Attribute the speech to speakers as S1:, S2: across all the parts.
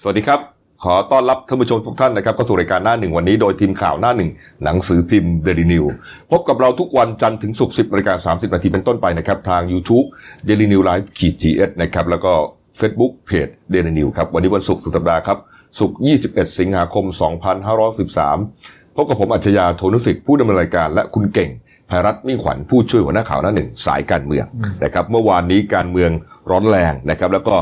S1: สวัสดีครับ ขอต้อนรับท่านผู้ชมทุกท่านนะครับเข้าสู่รายการหน้าหนึ่งวันนี้โดยทีมข่าวหน้าหนึ่งหนังสือพิมพ์เดลินิวส์พบกับเราทุกวันจันทร์ถึงศุกร์สิบนาฬิกาสามสิบนาทีเป็นต้นไปนะครับทาง YouTube d a i l y New Live ขีดจีเอสนะครับแล้วก็ Facebook เพจเดลินิวส์ครับวันนี้วันศุกร์สุดสัปดาห์ครับศุกร์21สิบเอ็ดสิงหาคม2513พบกับผมอัจฉริยะโทนุสิทธิ์ผู้ดำเนินรายการและคุณเก่ง ภัยรัฐมิ่งขวัญผู้ช่วยหัวหน้าข่าวหน้าหนึ่งสายการเมืองนะครับเมื่อวานนี้การเมืองร้อนแรงนะครับ แล้วก็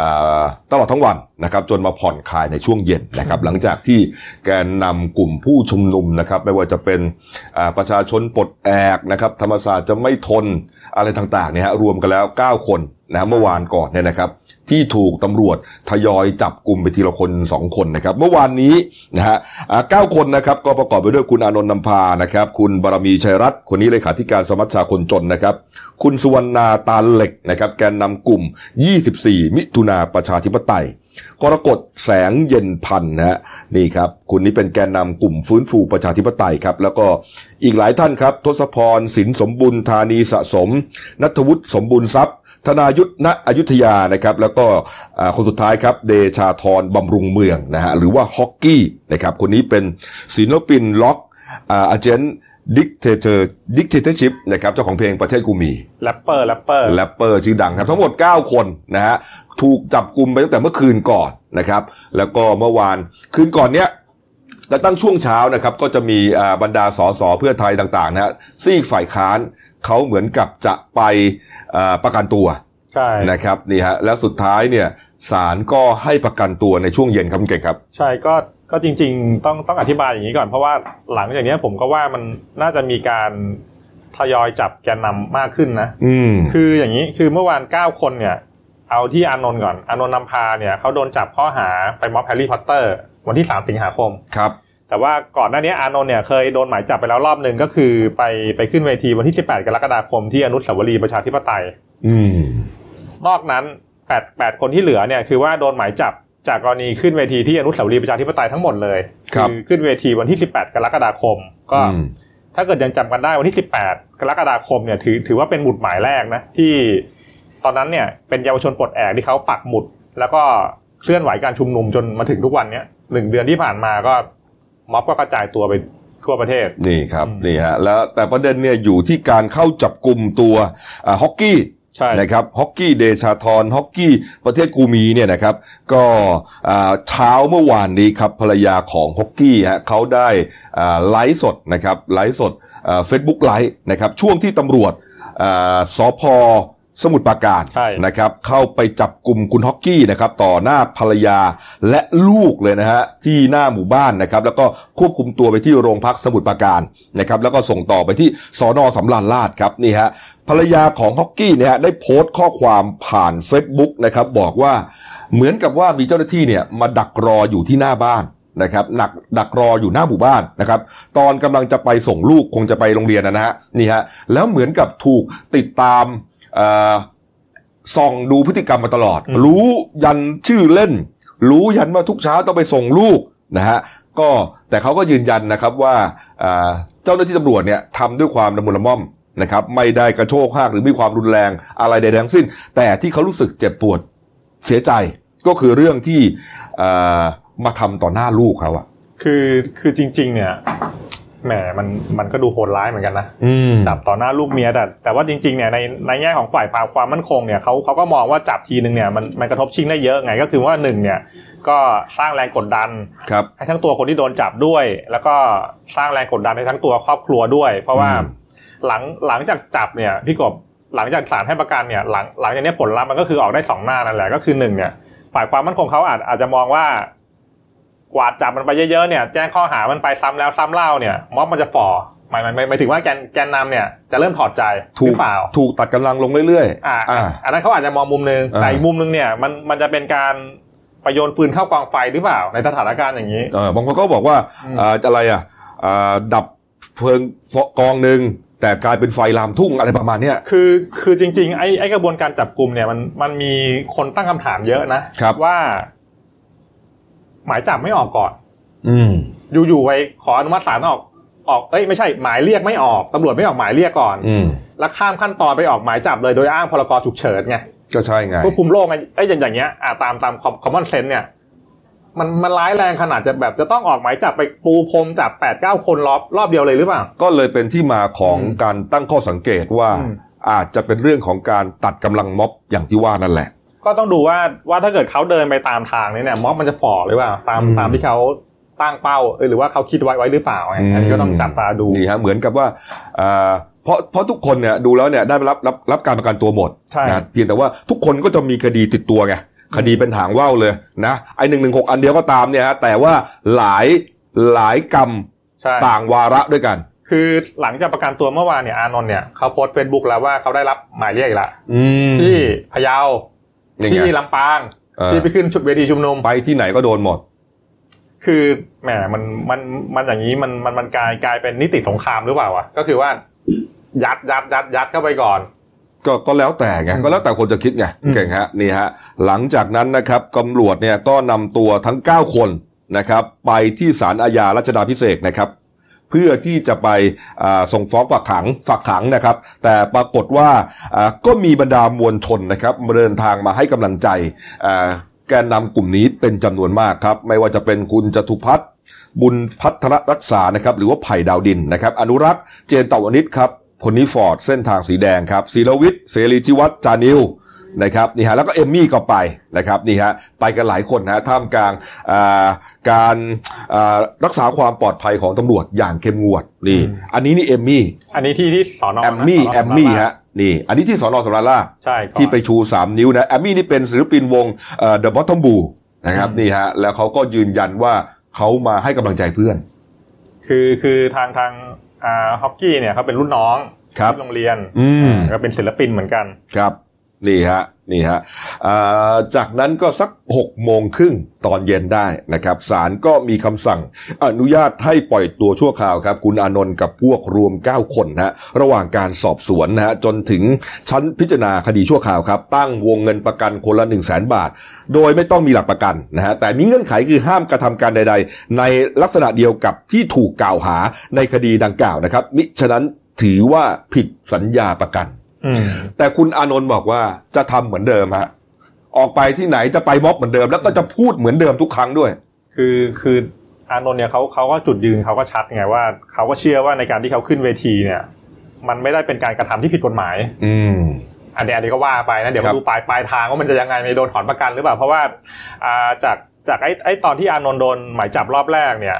S1: อ่าตลอดทั้งวันนะครับจนมาผ่อนคลายในช่วงเย็นนะครับ หลังจากที่แกนนำกลุ่มผู้ชุมนุมนะครับไม่ว่าจะเป็นอ่าประชาชนปลดแอกนะครับธรรมศาสตร์จะไม่ทนอะไรต่างๆเนี่ยฮะรวมกันแล้ว 9 คน นะเมื่อวานก่อนเนี่ยนะครับที่ถูกตำรวจทยอยจับกลุ่มไปทีละคน 2 คนนะครับ เมื่อวานนี้นะฮะอ่าเก้าคนนะครับก็ประกอบไปด้วยคุณอานนท์นำพานะครับ คุณบารมีชัยรัตน์คนนี้เลขาธิการสมัชชาคนจนนะครับ คุณสุวรรณาตาเหล็กนะครับ แกนนำกลุ่ม 24 มิถุนาประชาธิปไตย กรกฎแสงเย็นพันนะฮะนี่ครับคุณนี่เป็นแกนนำกลุ่มฟื้นฟูประชาธิปไตยครับ แล้วก็อีกหลายท่านครับ ทศพรสินสมบุญธานีสะสม นัทวุฒิสมบูรณ์ทรัพย์ ธนายุทธณอยุธยานะครับ แล้วก็คนสุดท้ายครับ เดชาธรบำรุงเมืองนะฮะหรือว่าฮอกกี้นะครับคนนี้เป็นศิลปินล็อกAgainst Dictator Dictatorship นะครับเจ้าของเพลงประเทศกูมี
S2: แรปเปอร์แรปเปอร์
S1: แรปเปอร์ชื่อดังครับ ทั้งหมด 9 คนนะฮะถูกจับกลุ่มไปตั้งแต่เมื่อคืนก่อนนะครับ แล้วก็เมื่อวานคืนก่อนเนี้ยแต่ตั้งช่วงเช้านะครับก็จะมีอ่าบรรดาสสเพื่อไทยต่างๆนะฮะซีกฝ่ายค้านเขาเหมือนกับจะไปอ่าประกันตัว
S2: ใช่
S1: นะครับนี่ฮะแล้วสุดท้ายเนี่ยศาลก็ให้ประกันตัวในช่วงเย็นครับคุณเก่งครับ
S2: ใช่ก็ ก็จริง ๆ ต้องต้องอธิบายอย่างนี้ก่อนเพราะว่าหลังจากเนี้ยผมก็ว่ามันน่าจะมีการทยอยจับแกนนำมากขึ้นนะ
S1: อืม
S2: คืออย่างนี้คือเมื่อวาน9คนเนี่ย เอาที่อานนท์ก่อนอานนท์นำพาเนี่ยเขาโดนจับข้อหาไปม็อบแฮร์รี่พอตเตอร์ วันที่3สิงหาคม
S1: ครับ
S2: แต่ว่าก่อนหน้านี้อานนท์เนี่ยเคยโดนหมายจับไปแล้วรอบหนึ่งก็คือไปไปขึ้นเวทีวันที่18กรกฎาคมที่อนุสาวรีย์ประชาธิปไตย
S1: อืม
S2: นอกนั้นแปดแปดคนที่เหลือเนี่ยคือว่าโดนหมายจับ จากกรณีขึ้นเวทีที่อนุสาวรีย์ประชาธิปไตยทั้งหมดเลย
S1: ครับ
S2: อขึ้นเวทีวันที่ 18 กรกฎาคม ก็
S1: อืม
S2: ถ้าเกิดยังจำกันได้วันที่ 18 กรกฎาคมเนี่ยถือถือว่าเป็นหมุดหมายแรกนะที่ตอนนั้นเนี่ยเป็นเยาวชนปลดแอกที่เขาปักหมุด แล้วก็เคลื่อนไหวการชุมนุมจนมาถึงทุกวันเนี้ยหนึ่งเดือนที่ผ่านมาก็ม็อบก็กระจายตัวไปทั่วประเทศ
S1: นี่ครับ
S2: อืม
S1: นี่ฮะแล้วแต่ประเด็นเนี่ยอยู่ที่การเข้าจับกลุ่มตัวอ่าฮอกกี้
S2: ใช่
S1: นะครับฮอกกี้เดชาทรฮอกกี้ประเทศกูมีเนี่ยนะครับ ก็เช้าเมื่อวานนี้ครับภรรยาของฮอกกี้ฮะเขาได้ไลฟ์สดนะครับไลฟ์สดเฟซบุ๊กไลฟ์นะครับช่วงที่ตำรวจสพ สมุทรปราการ
S2: ใช่
S1: นะครับเข้าไปจับกลุ่มคุณฮอกกี้นะครับต่อหน้าภรรยาและลูกเลยนะฮะที่หน้าหมู่บ้านนะครับแล้วก็ควบคุมตัวไปที่โรงพักสมุทรปราการนะครับแล้วก็ส่งต่อไปที่สอนอสำราญราชครับนี่ฮะภรรยาของฮอกกี้เนี่ยฮะได้โพสต์ข้อความผ่าน Facebook นะครับบอกว่าเหมือนกับว่ามีเจ้าหน้าที่เนี่ยมาดักรออยู่ที่หน้าบ้านนะครับหนักดักรออยู่หน้าหมู่บ้านนะครับตอนกำลังจะไปส่งลูกคงจะไปโรงเรียนนะฮะนี่ฮะแล้วเหมือนกับถูกติดตามเอ่อ ส่องดูพฤติกรรมมาตลอด
S2: อืม
S1: รู้ยันชื่อเล่น รู้ยันว่าทุกเช้าต้องไปส่งลูกนะฮะก็แต่เขาก็ยืนยันนะครับว่าอ่าเจ้าหน้าที่ตำรวจเนี่ยทำด้วยความละมุนละม่อมนะครับ ไม่ได้กระโชกหากหรือมีความรุนแรงอะไรใดๆทั้งสิ้น แต่ที่เขารู้สึกเจ็บปวดเสียใจก็คือเรื่องที่อ่ามาทำต่อหน้าลูกเขาอะ
S2: คือคือจริง ๆ เนี่ย แหมมันมันก็ดูโหดร้ายเหมือนกันนะ
S1: อืม
S2: จับต่อหน้าลูกเมียแต่แต่ว่าจริงๆเนี่ยในในแง่ของฝ่ายความความมั่นคงเนี่ยเขาเขาก็มองว่าจับทีนึงเนี่ยมันมันกระทบชิงได้เยอะไงก็คือว่าหนึ่งเนี่ยก็สร้างแรงกดดัน
S1: ครับ
S2: ให้ทั้งตัวคนที่โดนจับด้วย แล้วก็สร้างแรงกดดันให้ทั้งตัวครอบครัวด้วย เพราะว่า
S1: อืม
S2: หลังหลังจากจับเนี่ยพี่กบหลังจากศาลให้ประกันเนี่ยหลังหลังจากนี้ผลลัพธ์มันก็คือออกได้สองหน้านั่นแหละก็คือหนึ่งเนี่ยฝ่ายความมั่นคงเขาอาจอาจจะมองว่า กวาดจับมันไปเยอะๆเนี่ยแจ้งข้อหามันไปซ้ำแล้วซ้ำเล่าเนี่ยม็อบมันจะฝ่อหมายหมายหมายหมายถึงว่าแกนแกนนำเนี่ยจะเริ่มถอดใจห
S1: ถู
S2: รื
S1: ก
S2: อเปล่า
S1: ถูกตัดกำลังลงเรื่อย
S2: อ่า
S1: อ่า
S2: อันนั้นเขาอาจจะมองมุมนึง
S1: อ่า
S2: แต่อีกมุมนึงเนี่ยมันมันจะเป็นการไปโยนปืนเข้ากองไฟหรือเปล่าในสถานการณ์อย่างนี้
S1: เออบางคนก็บอกว่า
S2: อืม
S1: อ่าอะไรอะอ่าดับเพลิงกองหนึ่งแต่กลายเป็นไฟลามทุ่งอะไรประมาณเนี้ย
S2: คือคือจริงๆไอ้ไอ้กระบวนการจับกลุ่มเนี่ยมันมันมีคนตั้งคำถามเยอะนะครับว่า หมายจับไม่ออกก่อน
S1: อืม
S2: อยู่ๆไปขออนุมัติศาลออก ออกเอ้ยไม่ใช่หมายเรียกไม่ออกตำรวจไม่ออกหมายเรียกก่อน
S1: อืม
S2: แล้วข้ามขั้นตอนไปออกหมายจับเลยโดยอ้างพรกฉุกเฉินไง
S1: ก็ใช่ไง
S2: ควบคุมโรคไงไอ้ยอย่างอย่างเงี้ยอ่าตามตามคอมมอนเซนเนี่ย มันมันร้ายแรงขนาดจะแบบจะต้องออกหมายจับไปปูพรมจับแปดเก้าคนรอบรอบเดียวเลยหรือเปล่า
S1: ก็เลยเป็นที่มาของ
S2: อืม
S1: การตั้งข้อสังเกตว่า
S2: อืม
S1: อาจจะเป็นเรื่องของการตัดกำลังม็อบอย่างที่ว่านั่นแหละ
S2: ก็ต้องดูว่าว่าถ้าเกิดเขาเดินไปตามทางนี้เนี่ยม็อบมันจะฝ่อหรือเปล่าตาม
S1: อืม
S2: ตามที่เขาตั้งเป้าเออหรือว่าเขาคิดไว้ไว้หรือเปล่าไงอันนี้ก็ต้องจับตาดู
S1: นี่ฮะเหมือนกับว่าอ่าเพราะเพราะทุกคนเนี่ยดูแล้วเนี่ยได้รับรับรับการประกันตัวหมด
S2: ใช่
S1: นะเพียงแต่ว่าทุกคนก็จะมีคดีติดตัวไงคดีเป็นหางว่าวเลยนะไอหนึ่งหนึ่งหกอันเดียวก็ตามเนี่ยฮะแต่ว่าหลายหลายกรรม
S2: ใช่
S1: ต่างวาระด้วยกัน
S2: คือหลังจากประกันตัวเมื่อวานเนี่ยอานนท์เนี่ยเขาโพสต์เฟซบุ๊กแล้วว่าเขาได้รับหมายเรียกอีกละ
S1: อืม
S2: ที่พะเยา
S1: ยังไง
S2: ที่ลำปาง
S1: เออ
S2: ที่ไปขึ้นชุดเวทีชุมนุม
S1: ไปที่ไหนก็โดนหมด
S2: คือแหมมันมันมันอย่างนี้มันมันมันกลายกลายเป็นนิติสงครามหรือเปล่าวะก็คือว่า ยัดยัดยัดยัดเข้าไปก่อน
S1: ก็ก็แล้วแต่ไง
S2: อืม
S1: ก็แล้วแต่คนจะคิดไง
S2: อืม
S1: เก่งฮะนี่ฮะหลังจากนั้นนะครับตำรวจเนี่ยก็นำตัวทั้ง 9 คนนะครับ ไปที่ศาลอาญารัชดาพิเศษกนะครับ เพื่อที่จะไปส่งฟ้องฝากขังฝากขังนะครับ แต่ปรากฏว่าก็มีบรรดามวลชนนะครับเดินทางมาให้กำลังใจแกนนำกลุ่มนี้เป็นจำนวนมากครับ ไม่ว่าจะเป็นคุณจตุพัฒน์บุญพัฒรรักษานะครับหรือว่าไผ่ดาวดินนะครับ อนุรักษ์เจนเต่าวนิชครับคนนี้ฟอร์ดเส้นทางสีแดงครับศิรวิทย์เสรีจิวัฒน์จานิว นะครับนี่ฮะแล้วก็เอมมี่ก็ไปนะครับนี่ฮะไปกันหลายคนนะท่ามกลางอ่าการอ่ารักษาความปลอดภัยของตำรวจอย่างเข้มงวดนี่
S2: อืม
S1: อันนี้นี่เอมมี่
S2: อันนี้ที่ที่สอนอ
S1: แอมมี่
S2: นะสน
S1: แอมมี่
S2: สำราญ
S1: ฮะนี่อันนี้ที่สอนอสำราญราช
S2: ใช่ก่อน
S1: ที่ไปชู 3 นิ้วนะแอมมี่นี่เป็นศิลปินวงเอ่อ The Bottom Blue นะครับ
S2: อืม
S1: นี่ฮะแล้วเขาก็ยืนยันว่าเขามาให้กำลังใจเพื่อน
S2: คือคือทางทางอ่าฮอกกี้เนี่ยเขาเป็นรุ่นน้อง
S1: ครับ
S2: ที่โรงเรียน
S1: อืม
S2: ก็เป็นศิลปินเหมือนกัน
S1: ครับ นี่ฮะนี่ฮะจากนั้นก็สัก6โมงครึ่งตอนเย็นได้นะครับศาลก็มีคำสั่งอนุญาตให้ปล่อยตัวชั่วคราวครับ คุณอานนท์กับพวกรวม 9 คนนะฮะระหว่างการสอบสวนนะฮะจนถึงชั้นพิจารณาคดีชั่วคราวครับ ตั้งวงเงินประกันคนละ 1 0 0 0 0แบาท โดยไม่ต้องมีหลักประกันนะฮะแต่มีเงื่อนไขคือห้ามกระทำการใด ๆ ในลักษณะเดียวกับที่ถูกกล่าวหาในคดีดังกล่าวนะครับมิฉะนั้นถือว่าผิดสัญญาประกัน แต่คุณอานนท์บอกว่าจะทำเหมือนเดิมฮะออกไปที่ไหนจะไปม็อบเหมือนเดิม แล้วก็จะพูดเหมือนเดิมทุกครั้งด้วย
S2: คือคืออานนท์เนี่ยเขาเขาก็จุดยืนเขาก็ชัดไงว่าเขาก็เชื่อว่าในการที่เขาขึ้นเวทีเนี่ย มันไม่ได้เป็นการกระทำที่ผิดกฎหมาย
S1: อืม
S2: อันนี้อันนี้ก็ว่าไปนะเดี๋ยว
S1: ครั
S2: มา
S1: บ
S2: ดูปลายปลายทางว่ามันจะยังไงไม่โดนถอนประกันหรือเปล่าเพราะว่าอ่าจากจากไอ้ไอ้ตอนที่อานนท์โดนหมายจับรอบแรกเนี่ย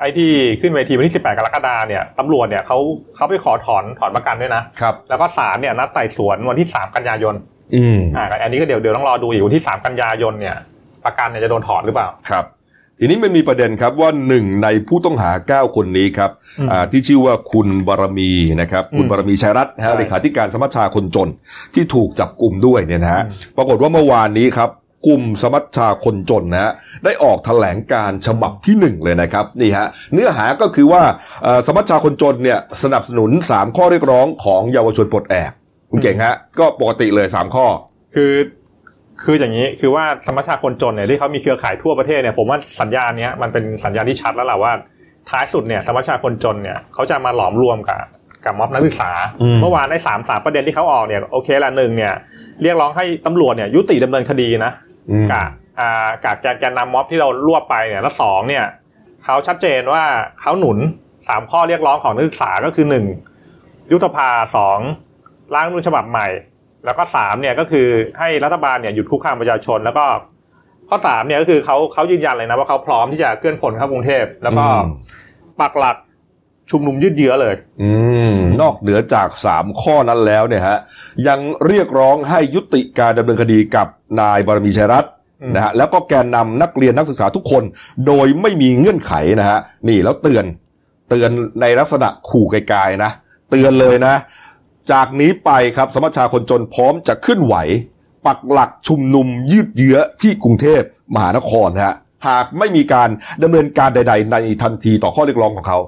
S2: ไอ้ที่ขึ้นเวทีวันที่ 18 กรกฎาเนี่ยตำรวจเนี่ยเขาเขาไปขอถอนถอนประกันด้วยนะ
S1: ครับ
S2: แล้วก็ศาลเนี่ยนัดไต่สวนวันที่ 3 กันยายน
S1: อืม
S2: อ่าอันนี้ก็เดี๋ยวเดี๋ยวต้องรอดูอีกวันที่ 3 กันยายนเนี่ย ประกันเนี่ยจะโดนถอนหรือเปล่า
S1: ครับ ทีนี้มันมีประเด็นครับว่าหนึ่งในผู้ต้องหา 9 คนนี้ครับ
S2: อืม
S1: อ่าที่ชื่อว่าคุณบารมีนะครับ คุณ
S2: อืม
S1: บารมีชัยรัตน์นะฮะ
S2: ใช่
S1: เลขาธิการสมัชชาคนจนที่ถูกจับกลุ่มด้วยเนี่ยนะฮะ
S2: อืม
S1: ปรากฏว่าเมื่อวานนี้ครับ กลุ่มสมัชชาคนจนนะฮะได้ออกแถลงการฉบับที่หนึ่งเลยนะครับนี่ฮะเนื้อหาก็คือว่าเอ่อสมัชชาคนจนเนี่ยสนับสนุน 3 ข้อเรียกร้องของเยาวชนปลดแอกคุณเก่งฮะก็ปกติเลย 3 ข้อ
S2: คือคืออย่างนี้คือว่าสมัชชาคนจนเนี่ยที่เขามีเครือข่ายทั่วประเทศเนี่ยผมว่าสัญญาณเนี้ยมันเป็นสัญญาณที่ชัดแล้วแหละว่าท้ายสุดเนี่ยสมัชชาคนจนเนี่ยเขาจะมาหลอมรวมกับกับม็อบนักศึกษา
S1: อืม
S2: เมื่อวานได้สามสามประเด็นที่เขาออกเนี่ยโอเคละหนึ่งเนี่ยเรียกร้องให้ตำรวจเนี่ยยุติดำเนินคดีนะ
S1: อืม
S2: กับอ่ากับแกนแกนนำม็อบที่เรารวบไปเนี่ยแล้วสองเนี่ยเขาชัดเจนว่าเขาหนุนสามข้อเรียกร้องของนักศึกษาก็คือหนึ่งยุบสภาสองร่างรัฐธรรมนูญฉบับใหม่ แล้วก็สามเนี่ยก็คือให้รัฐบาลเนี่ยหยุดคุกคามประชาชน แล้วก็ข้อสามเนี่ยก็คือเขาเขายืนยันเลยนะว่าเขาพร้อมที่จะเคลื่อนพลเข้ากรุงเทพแล้วก็
S1: อืม
S2: ปักหลัก ชุมนุมยืดเยื้อเลย
S1: อืม นอกเหนือจาก3ข้อนั้นแล้วเนี่ยฮะ ยังเรียกร้องให้ยุติการดำเนินคดีกับนายบารมีชัยรัตน์
S2: อืม
S1: นะฮะแล้วก็แกนนำนักเรียนนักศึกษาทุกคน โดยไม่มีเงื่อนไขนะฮะ นี่แล้วเตือน เตือนในลักษณะขู่ไกลๆนะ เตือนเลยนะ จากนี้ไปครับสมัชชาคนจนพร้อมจะขึ้นไหว ปักหลักชุมนุมยืดเยื้อที่กรุงเทพมหานครฮะหากไม่มีการดำเนินการใด ๆ ในทันทีต่อข้อเรียกร้องของเขา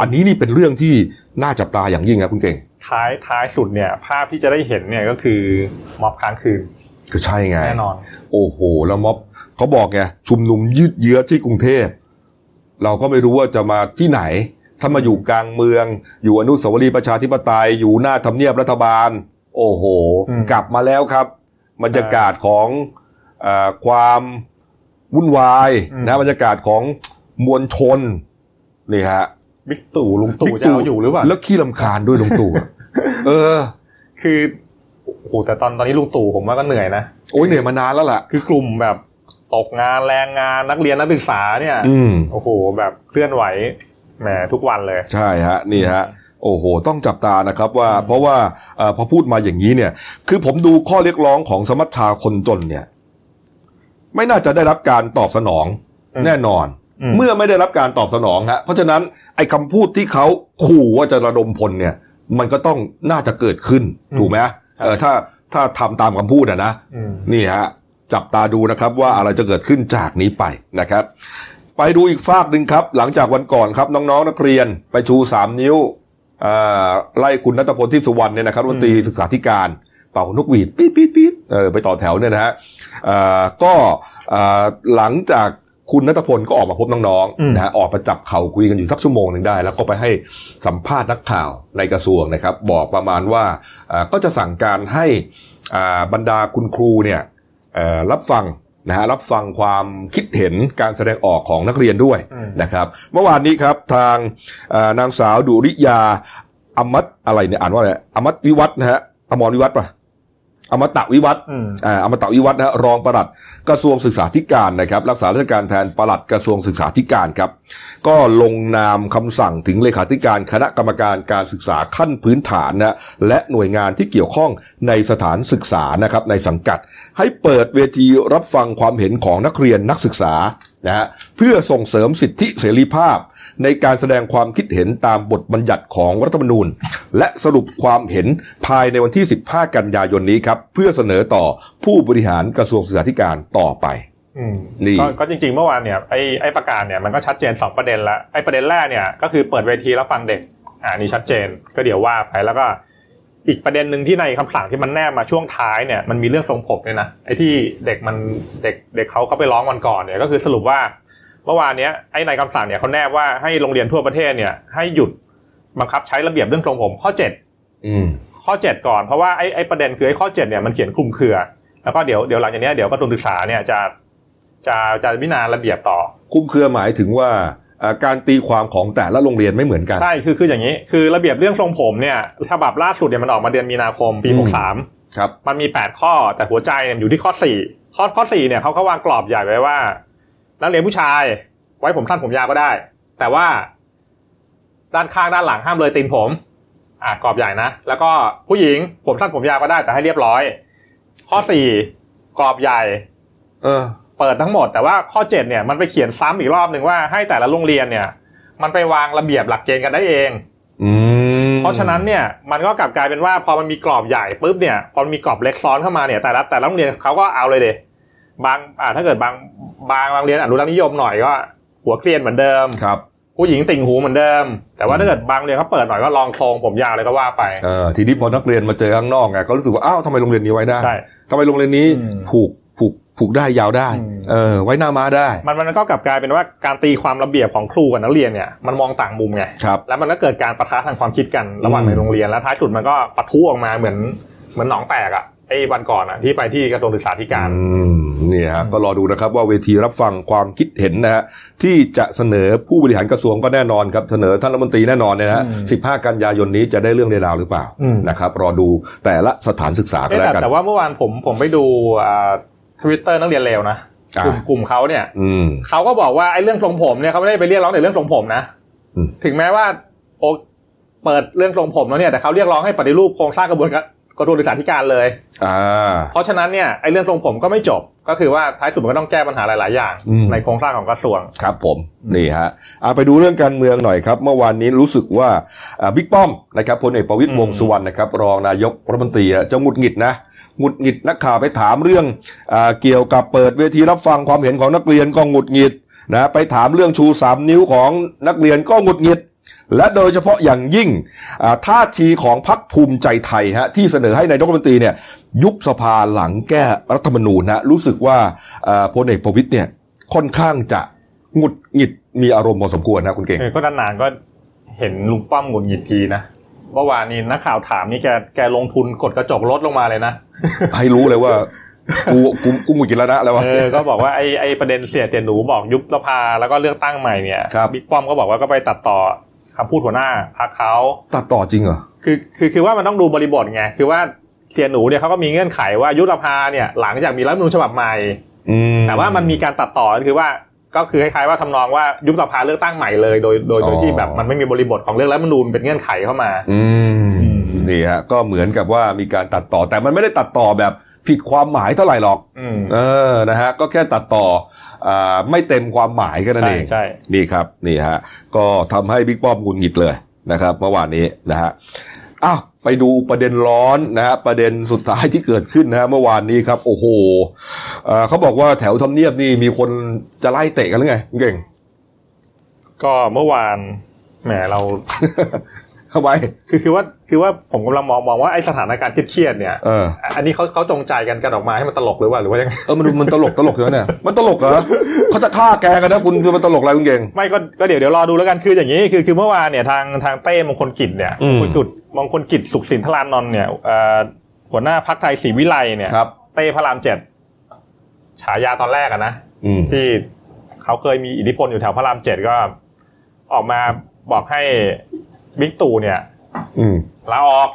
S1: อันนี้นี่เป็นเรื่องที่น่าจับตาอย่างยิ่งครับคุณเก่ง
S2: ท้ายท้ายสุดเนี่ยภาพที่จะได้เห็นเนี่ยก็คือม็อบค้างคืน
S1: ก็ใช่ไง
S2: แน่นอน
S1: โอ้โห แล้วม็อบเขาบอกไงชุมนุมยืดเยื้อที่กรุงเทพ เราก็ไม่รู้ว่าจะมาที่ไหน ถ้ามาอยู่กลางเมือง อยู่อนุสาวรีย์ประชาธิปไตย อยู่หน้าทำเนียบรัฐบาล โอ้โห
S2: อืม
S1: กลับมาแล้วครับบรรยากาศของเออความวุ่นวาย
S2: อืม
S1: นะบรรยากาศของมวลชนนี่ฮะ
S2: บิ๊กตู่ลุงตู่
S1: บิ๊ก
S2: จะเอาอยู่หรือเปล่า
S1: แล้วขี้ลำคาญด้วยลุงตู่อะเออ
S2: คือโอ้โหแต่ตอนตอนนี้ลุงตู่ผมว่าก็เหนื่อยนะ
S1: โอ้ยเหนื่อยมานานแล้วล่ะ
S2: คือกลุ่มแบบตกงานแรงงานนักเรียนนักศึกษาเนี่ย
S1: อืม
S2: โอ้โห แบบเคลื่อนไหวแหมทุกวันเลย
S1: ใช่ฮะ นี่ฮะโอ้โห ต้องจับตานะครับว่า
S2: อืม
S1: เพราะว่าเออพอพูดมาอย่างนี้เนี่ย คือผมดูข้อเรียกร้องของสมัชชาคนจนเนี่ย ไม่น่าจะได้รับการตอบสนองแน่นอน
S2: ม
S1: เมื่อไม่ได้รับการตอบสนองฮะเพราะฉะนั้นไอ้คำพูดที่เขาขู่ว่าจะระดมพลเนี่ย มันก็ต้องน่าจะเกิดขึ้น
S2: อืม
S1: ถูกไหมเออถ้าถ้าทำตามคำพูดอะนะ
S2: อืม
S1: นี่ฮะจับตาดูนะครับว่าอะไรจะเกิดขึ้นจากนี้ไปนะครับ ไปดูอีกฝากหนึ่งครับ หลังจากวันก่อนครับ น้องๆนักเรียนไปชูสามนิ้วอ่าไล่คุณนัทพลทิพย์สุวรรณเนี่ยนะครับรัฐมนตรีศึกษาธิการเป่านกหวีดปี๊ดปี๊ดปี๊ดเออไปต่อแถวเนี่ยนะฮะอ่าก็อ่าหลังจาก คุณนัทพลก็ออกมาพบน้อง
S2: อืม
S1: ๆนะฮะออกมาจับเข่าคุยกันอยู่สักชั่วโมงหนึ่งได้ แล้วก็ไปให้สัมภาษณ์นักข่าวในกระทรวงนะครับ บอกประมาณว่าอ่าก็จะสั่งการให้อ่าบรรดาคุณครูเนี่ยเอ่อรับฟังนะฮะรับฟังความคิดเห็นการแสดงออกของนักเรียนด้วย
S2: อืม
S1: นะครับ เมื่อวานนี้ครับทางเอ่อนางสาวดุริยาอมัตอะไรเนี่ยอ่านว่าอะไรอมัตวิวัฒน์นะฮะอมรวิวัฒน์ปะ อมตะวิวัฒน์
S2: อืม
S1: อ่าอมตะวิวัฒน์นะฮะรองปลัดกระทรวงศึกษาธิการนะครับ รักษาราชการแทนปลัดกระทรวงศึกษาธิการครับ ก็ลงนามคำสั่งถึงเลขาธิการคณะกรรมการการศึกษาขั้นพื้นฐานนะและหน่วยงานที่เกี่ยวข้องในสถานศึกษานะครับในสังกัด ให้เปิดเวทีรับฟังความเห็นของนักเรียนนักศึกษา นะฮะเพื่อส่งเสริมสิทธิเสรีภาพ ในการแสดงความคิดเห็นตามบทบัญญัติของรัฐธรรมนูญ และสรุปความเห็นภายในวันที่ 15 กันยายนนี้ครับ เพื่อเสนอต่อผู้บริหารกระทรวงศึกษาธิการต่อไป
S2: อืม
S1: นี่
S2: ก็ก็จริงๆเมื่อวานเนี่ยไอ้ไอ้ประกาศเนี่ยมันก็ชัดเจนสองประเด็นละไอ้ประเด็นแรกเนี่ยก็คือเปิดเวทีรับฟังเด็กอ่านี่ชัดเจนก็เดี๋ยวว่าไปแล้วก็ อีกประเด็นหนึ่งที่ในคำสั่งที่มันแนบมาช่วงท้ายเนี่ยมันมีเรื่องทรงผมเนี่ยนะไอ้ที่เด็กมันเด็กเด็กเขาเขาไปร้องวันก่อนเนี่ยก็คือสรุปว่าเมื่อวานเนี้ยไอ้ในคำสั่งเนี่ยเขาแนบว่าให้โรงเรียนทั่วประเทศเนี่ยให้หยุดบังคับใช้ระเบียบเรื่องทรงผมข้อเจ็ด
S1: อืม
S2: ข้อ7ก่อนเพราะว่าไอ้ไอ้ประเด็นคือไอ้ข้อ7เนี่ยมันเขียนคลุมเครือ แล้วก็เดี๋ยวเดี๋ยวหลังจากเนี้ยเดี๋ยวกระทรวงศึกษาเนี่ยจะจะจะพิจารณาระเบียบต่อ
S1: คุ้มเครือหมายถึงว่าอ่า การตีความของแต่ละโรงเรียนไม่เหมือนกัน
S2: ใช่คือคืออย่างนี้ คือระเบียบเรื่องทรงผมเนี่ยฉบับล่าสุดเนี่ยมันออกมาเดือนมีนาคมปี
S1: อืม
S2: 63
S1: ครับ
S2: มันมี 8 ข้อแต่หัวใจเนี่ยอยู่ที่ข้อ 4 ข้อข้อ4เนี่ยเขาเขาวางกรอบใหญ่ไว้ว่า นักเรียนผู้ชาย ไว้ผมสั้นผมยาวก็ได้ แต่ว่า ด้านข้างด้านหลังห้ามเลยตีนผมอะกรอบใหญ่นะ แล้วก็ผู้หญิงผมสั้นผมยาวก็ได้แต่ให้เรียบร้อย ข้อ4กรอบใหญ่
S1: เออ
S2: เปิดทั้งหมด แต่ว่าข้อ7เนี่ยมันไปเขียนซ้ำอีกรอบหนึ่งว่าให้แต่ละโรงเรียนเนี่ย มันไปวางระเบียบหลักเกณฑ์กันได้เอง
S1: อืม
S2: เพราะฉะนั้นเนี่ยมันก็กลับกลายเป็นว่าพอมันมีกรอบใหญ่ปุ๊บเนี่ยพอมันมีกรอบเล็กซ้อนเข้ามาเนี่ยแต่ละแต่ละโรงเรียนเขาก็เอาเลยเดบางอ่าถ้าเกิดบางบางบางเรียนอนุรักษ์นิยมหน่อยก็ หัวเกรียนเหมือนเดิม
S1: ครับ
S2: ผู้หญิงติ่งหูเหมือนเดิม แต่ว่าถ้าเกิดบางเรียนเขาเปิดหน่อยก็ลองทรงผมยาวเลยก็ว่าไป
S1: เออทีนี้พอนักเรียนมาเจอข้างนอกไงก็รู้สึกว่าอ้าวทำไมโรงเรียนนี้ไว้ได้
S2: ใช่
S1: ทำไมโรงเรียนนี้
S2: อืม
S1: ผูกผูก ผูกได้ยาวได้
S2: อืม
S1: เออไว้หน้าม้าได้
S2: มันมันก็กลับกลายเป็นว่าการตีความระเบียบของครูกับนักเรียนเนี่ยมันมองต่างมุมไง
S1: ครับ
S2: แล้วมันก็เกิดการประทะทางความคิดกันระหว่าง
S1: อืม
S2: ในโรงเรียนแล้วท้ายสุดมันก็ปะทุออกมาเหมือนเหมือนหนองแตกอะไอ้วันก่อนอะที่ไปที่กระทรวงศึกษาธิการ
S1: อืมนี่ฮะ
S2: อืม
S1: ก็รอดูนะครับว่าเวทีรับฟังความคิดเห็นนะฮะที่จะเสนอผู้บริหารกระทรวงก็แน่นอนครับเสนอท่านรัฐมนตรีแน่นอนเนี่ยนะฮะ
S2: อืม
S1: สิบห้ากันยายนนี้จะได้เรื่องได้ราวหรือเปล่า
S2: อืม
S1: นะครับรอดูแต่ละสถานศึกษาก็
S2: เอ๊ะ
S1: แล้ว
S2: แต่
S1: กัน
S2: แต่ว่าเมื่อวานผมผมไปดู ทวิตเตอร์นักเรียนเลวนะ
S1: อ่า
S2: กลุ่มกลุ่มเขาเนี่ย
S1: อืม
S2: เขาก็บอกว่าไอ้เรื่องทรงผมเนี่ยเขาไม่ได้ไปเรียกร้องแต่เรื่องทรงผมนะ
S1: อืม
S2: ถึงแม้ว่า โอเปิดเรื่องทรงผมแล้วเนี่ยแต่เขาเรียกร้องให้ปฏิรูปโครงสร้างกระบวนการกระทรวงศึกษาธิการเลย
S1: อ่า
S2: เพราะฉะนั้นเนี่ยไอ้เรื่องทรงผมก็ไม่จบ ก็คือว่าท้ายสุดมันก็ต้องแก้ปัญหาหลาย ๆ อย่าง
S1: อืม
S2: ในโครงสร้างของกระทรวง
S1: ครับผมนี่ฮะอ่าไปดูเรื่องการเมืองหน่อยครับ เมื่อวานนี้รู้สึกว่าอ่าบิ๊กป้อมนะครับพลเอกประวิตร
S2: อืม
S1: วงษ์สุวรรณนะครับรองนายกรัฐมนตรีอะจะหงุดหงิดนะ หงุดหงิดนักข่าวไปถามเรื่องอเกี่ยวกับเปิดเวทีรับฟังความเห็นของนักเรียนก็หงุดหงิดนะไปถามเรื่องชูสามนิ้วของนักเรียนก็หงุดหงิด และโดยเฉพาะอย่างยิ่งท่าทีของพรรคภูมิใจไทยฮะที่เสนอให้นายกรัฐมนตรีเนี่ยยุบสภาหลังแก้รัฐธรรมนูญนะรู้สึกว่าพลเอกประวิตรเนี่ยค่อนข้างจะหงุดหงิดมีอารมณ์พอสมควรนะคุณเก่ง
S2: ก็นานๆก็เห็นลุงป้อมหงุดหงิดทีนะ เมื่อวานนี้นักข่าวถามนี่แกแกลงทุนกดกระจกรถลงมาเลยนะ
S1: ให้รู้เลยว่า กูกูกูหงุดหงิดแล้วนะแล้ววะ
S2: เออก็บอกว่าไอ้ไอ้ประเด็นเสียเสียหนูบอกยุบสภาแล้วก็เลือกตั้งใหม่เนี่ย
S1: ครับ
S2: บิ๊กป้อมก็บอกว่าก็ไปตัดต่อคำพูดหัวหน้าพรรคเขา
S1: ตัดต่อจริงเหรอ
S2: คือคือคือว่ามันต้องดูบริบทไงคือว่าเสียหนูเนี่ยเขาก็มีเงื่อนไขว่ายุบสภาเนี่ยหลังจากมีรัฐธรรมนูญฉบับใหม่
S1: อืม
S2: แต่ว่ามันมีการตัดต่อคือว่า ก็คือคล้ายๆว่าทำนองว่ายุบสภาเลือกตั้งใหม่เลยโดยโดยโดยที่แบบมันไม่มีบริบทของเรื่องรัฐธรรมนูญเป็นเงื่อนไขเข้ามา
S1: อืมนี่ฮะก็เหมือนกับว่ามีการตัดต่อแต่มันไม่ได้ตัดต่อแบบผิดความหมายเท่าไหร่หรอก
S2: อืม
S1: เออนะฮะก็แค่ตัดต่ออ่าไม่เต็มความหมายแค่นั้น
S2: ใช่
S1: เอง
S2: ใช่
S1: นี่ครับนี่ฮะก็ทำให้บิ๊กป้อมหงุดหงิดเลยนะครับ เมื่อวานนี้นะฮะอ้าวไปดูประเด็นร้อนนะฮะประเด็นสุดท้ายที่เกิดขึ้นนะฮะเมื่อวานนี้ครับ โอ้โหเอ่อ เขาบอกว่าแถวทำเนียบนี่มีคนจะไล่เตะกันหรือไงเก่ง
S2: ก็เมื่อวานแหมเรา
S1: ทำไม
S2: คือคือว่าคือว่าผมกำลังมองมองว่าไอ้สถานการณ์เครียดๆเนี่ย
S1: เออ
S2: อันนี้เขาเขาจงใจกันกันออกมาให้มันตลกหรือว่าหรือว่ายังไง
S1: เออมันดูมันตลกตลกเหรอเนี่ยมันตลกเหรอเขาจะฆ่าแกกันนะคุณคือมันตลกอะไรคุณเก่ง
S2: ไม่ก็ก็เดี๋ยวเดี๋ยวรอดูแล้วกันคืออย่างนี้คือคือเมื่อวานเนี่ยทางทางเต้มงคลกิจเนี่ย
S1: อืม
S2: มงคลกิจมงคลกิจสุขสินทรานนท์เนี่ยเอ่อหัวหน้าพักไทยศรีวิไลเนี่ย
S1: ครับ
S2: เต้พระรามเจ็ด ฉายาตอนแรกอะนะ
S1: อืม
S2: ที่เขาเคยมีอิทธิพลอยู่แถวพระรามเจ็ดก็ ออกมาบอกให้บิ๊กตู่เนี่ย
S1: อืม
S2: ลาออก